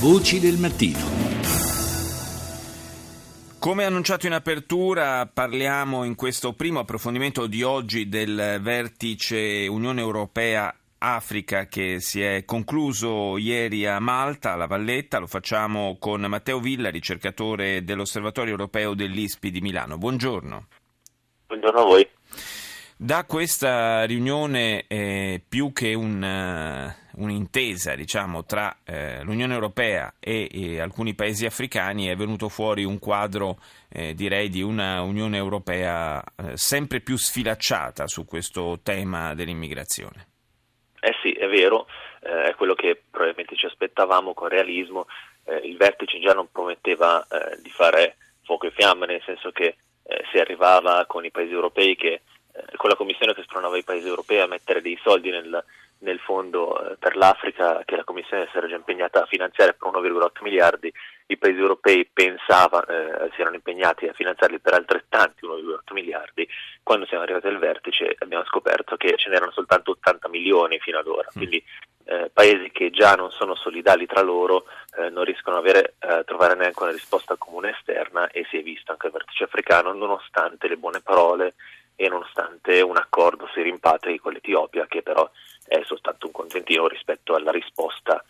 Voci del mattino. Come annunciato in apertura, parliamo in questo primo approfondimento di oggi del vertice Unione Europea Africa che si è concluso ieri a Malta, alla Valletta. Lo facciamo con Matteo Villa, ricercatore dell'Osservatorio Europeo dell'ISPI di Milano. Buongiorno. Buongiorno a voi. Da questa riunione, eh, più che un, uh, un'intesa diciamo, tra eh, l'Unione Europea e, e, alcuni paesi africani, è venuto fuori un quadro, eh, direi, di una Unione Europea eh, sempre più sfilacciata su questo tema dell'immigrazione. Eh sì, è vero, eh, è quello che probabilmente ci aspettavamo con realismo. il vertice già non prometteva di fare fuoco e fiamme, nel senso che si arrivava con i paesi europei che con la Commissione che spronava i paesi europei a mettere dei soldi nel, nel fondo eh, per l'Africa che la Commissione si era già impegnata a finanziare per 1,8 miliardi, i paesi europei pensavano, eh, si erano impegnati a finanziarli per altrettanti 1,8 miliardi, quando siamo arrivati al vertice abbiamo scoperto che ce n'erano soltanto 80 milioni fino ad ora, mm. quindi eh, paesi che già non sono solidali tra loro eh, non riescono a avere, eh, trovare neanche una risposta comune esterna e si è visto anche al vertice africano nonostante le buone parole e nonostante un accordo sui rimpatri con l'Etiopia che però è soltanto un contentino rispetto alla risposta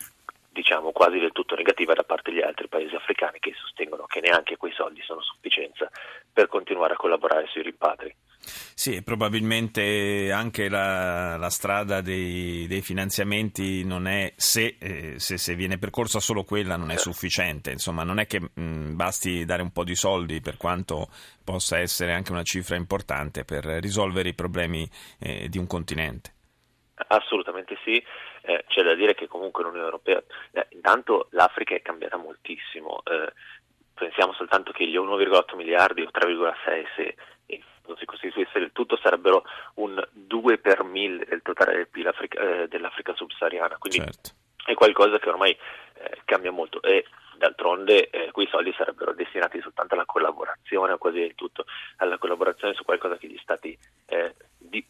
diciamo quasi del tutto negativa da parte degli altri paesi africani che sostengono che neanche quei soldi sono a sufficienza per continuare a collaborare sui rimpatri. Sì, probabilmente anche la, la strada dei, dei, finanziamenti non è, se, eh, se, se, viene percorsa solo quella, non è sufficiente. Insomma, non è che mh, basti dare un po' di soldi, per quanto possa essere anche una cifra importante per risolvere i problemi eh, di un continente. Assolutamente sì, eh, c'è da dire che comunque l'Unione Europea, eh, intanto l'Africa è cambiata moltissimo, eh, pensiamo soltanto che gli 1,8 miliardi o 3,6 se si costituisse del tutto sarebbero un 2 per 1000 del totale del PIL Africa, eh, dell'Africa subsahariana, quindi certo. è qualcosa che ormai eh, cambia molto. E d'altronde eh, quei soldi sarebbero destinati soltanto alla collaborazione o quasi del tutto alla collaborazione su qualcosa che gli stati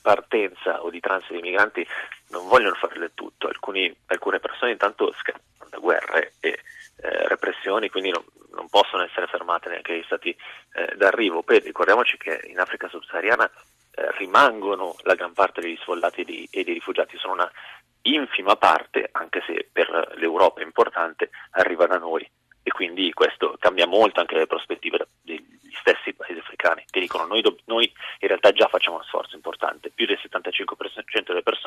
partenza o di transito di migranti non vogliono fare del tutto, Alcuni, alcune persone intanto scappano da guerre e eh, repressioni, quindi non, non, possono essere fermate neanche gli stati eh, d'arrivo. Poi ricordiamoci che in Africa subsahariana eh, rimangono la gran parte degli sfollati di, e dei rifugiati, sono una infima parte, anche se per l'Europa è importante, arriva da noi e quindi questo cambia molto anche le prospettive degli stessi paesi africani che dicono noi, noi in realtà già facciamo uno sforzo importante, più del 75% delle persone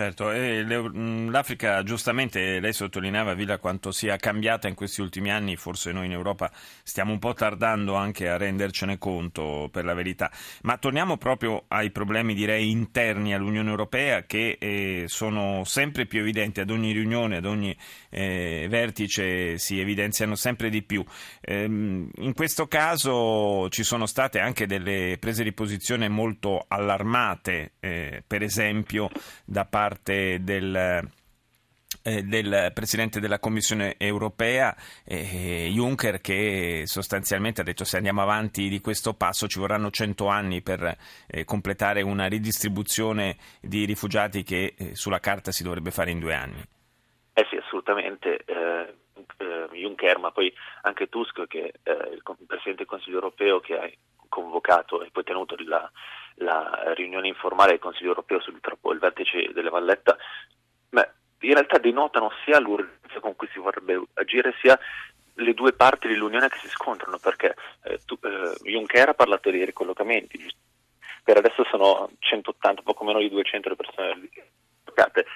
Certo, e l'Africa giustamente, lei sottolineava Villa quanto sia cambiata in questi ultimi anni, forse noi in Europa stiamo un po' tardando anche a rendercene conto per la verità, ma torniamo proprio ai problemi direi interni all'Unione Europea che eh, sono sempre più evidenti ad ogni riunione, ad ogni eh, vertice si evidenziano sempre di più. Ehm, in questo caso ci sono state anche delle prese di posizione molto allarmate, eh, per esempio da parte parte del eh, del Presidente della Commissione europea eh, Juncker che sostanzialmente ha detto se andiamo avanti di questo passo ci vorranno 100 anni per eh, completare una ridistribuzione di rifugiati che eh, sulla carta si dovrebbe fare in due anni. Eh sì, assolutamente. Eh, eh, Juncker, ma poi anche Tusk, che è il Presidente del Consiglio europeo che ha convocato e poi tenuto la, la riunione informale del Consiglio europeo sul il vertice delle Valletta, beh, in realtà denotano sia l'urgenza con cui si vorrebbe agire, sia le due parti dell'Unione che si scontrano, perché eh, tu, eh, Juncker ha parlato dei ricollocamenti, per adesso sono 180, poco meno di 200 le persone ricollocate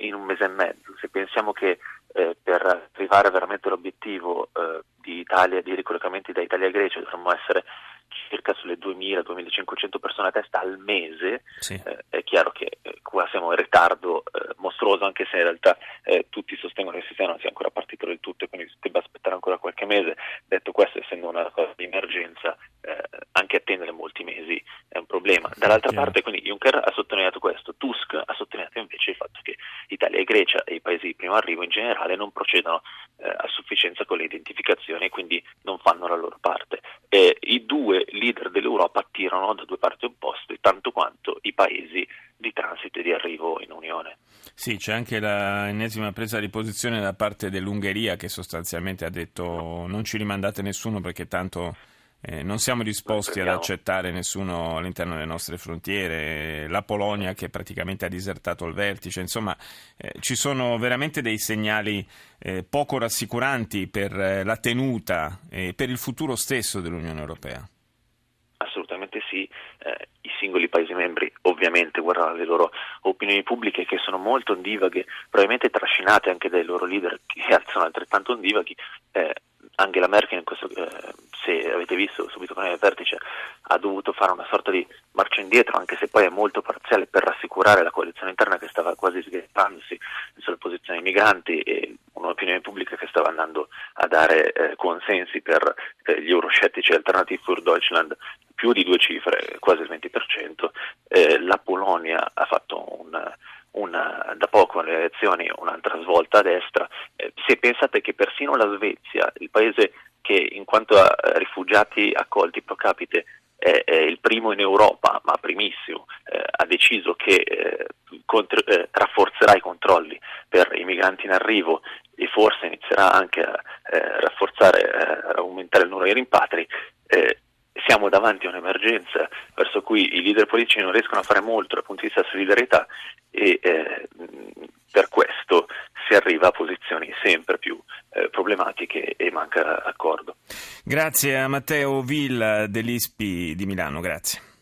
in un mese e mezzo. Se pensiamo che eh, per arrivare veramente all'obiettivo eh, di, Italia, di ricollocamenti da Italia a Grecia dovremmo essere circa sulle 2.000-2.500 persone a testa al mese, sì. eh, è chiaro che eh, qua siamo in ritardo eh, mostruoso, anche se in realtà eh, tutti sostengono che il sistema non sia ancora partito del tutto e quindi si debba aspettare ancora qualche mese. Detto questo, essendo una cosa di emergenza, eh, anche attendere molti mesi è un problema. Dall'altra Chiaro. parte, quindi Juncker ha sottolineato questo, Tusk ha sottolineato invece il fatto che Italia e Grecia e i paesi di primo arrivo in generale non procedono eh, a sufficienza con le identificazioni e quindi non fanno la loro parte. I due leader dell'Europa attirano da due parti opposte tanto quanto i paesi di transito e di arrivo in Unione. Sì, c'è anche l'ennesima presa di posizione da parte dell'Ungheria che sostanzialmente ha detto non ci rimandate nessuno perché tanto eh, non siamo disposti ad accettare nessuno all'interno delle nostre frontiere, la Polonia che praticamente ha disertato il vertice, insomma eh, ci sono veramente dei segnali eh, poco rassicuranti per eh, la tenuta e per il futuro stesso dell'Unione Europea. Assolutamente sì, eh, i singoli Paesi membri ovviamente guardano le loro opinioni pubbliche che sono molto ondivaghe, probabilmente trascinate anche dai loro leader che sono altrettanto ondivaghi. Angela Merkel, questo, eh, se avete visto subito con il vertice, ha dovuto fare una sorta di marcia indietro, anche se poi è molto parziale, per rassicurare la coalizione interna che stava quasi sviluppandosi sulla posizione dei migranti e un'opinione pubblica che stava andando a dare eh, consensi per eh, gli euroscettici alternativi für Deutschland più di due cifre, quasi il 20%. Eh, la Polonia ha fatto un una, da poco alle elezioni un'altra svolta a destra, eh, se pensate che persino la Svezia, il paese che in quanto a rifugiati accolti pro capite è, è il primo in Europa, ma primissimo, eh, ha deciso che eh, contro, eh, rafforzerà i controlli per i migranti in arrivo e forse inizierà anche a eh, rafforzare, eh, a aumentare il numero di rimpatri, siamo davanti a un'emergenza verso cui i leader politici non riescono a fare molto dal punto di vista della solidarietà e eh, per questo si arriva a posizioni sempre più eh, problematiche e manca accordo. Grazie a Matteo Villa dell'ISPI di Milano, grazie.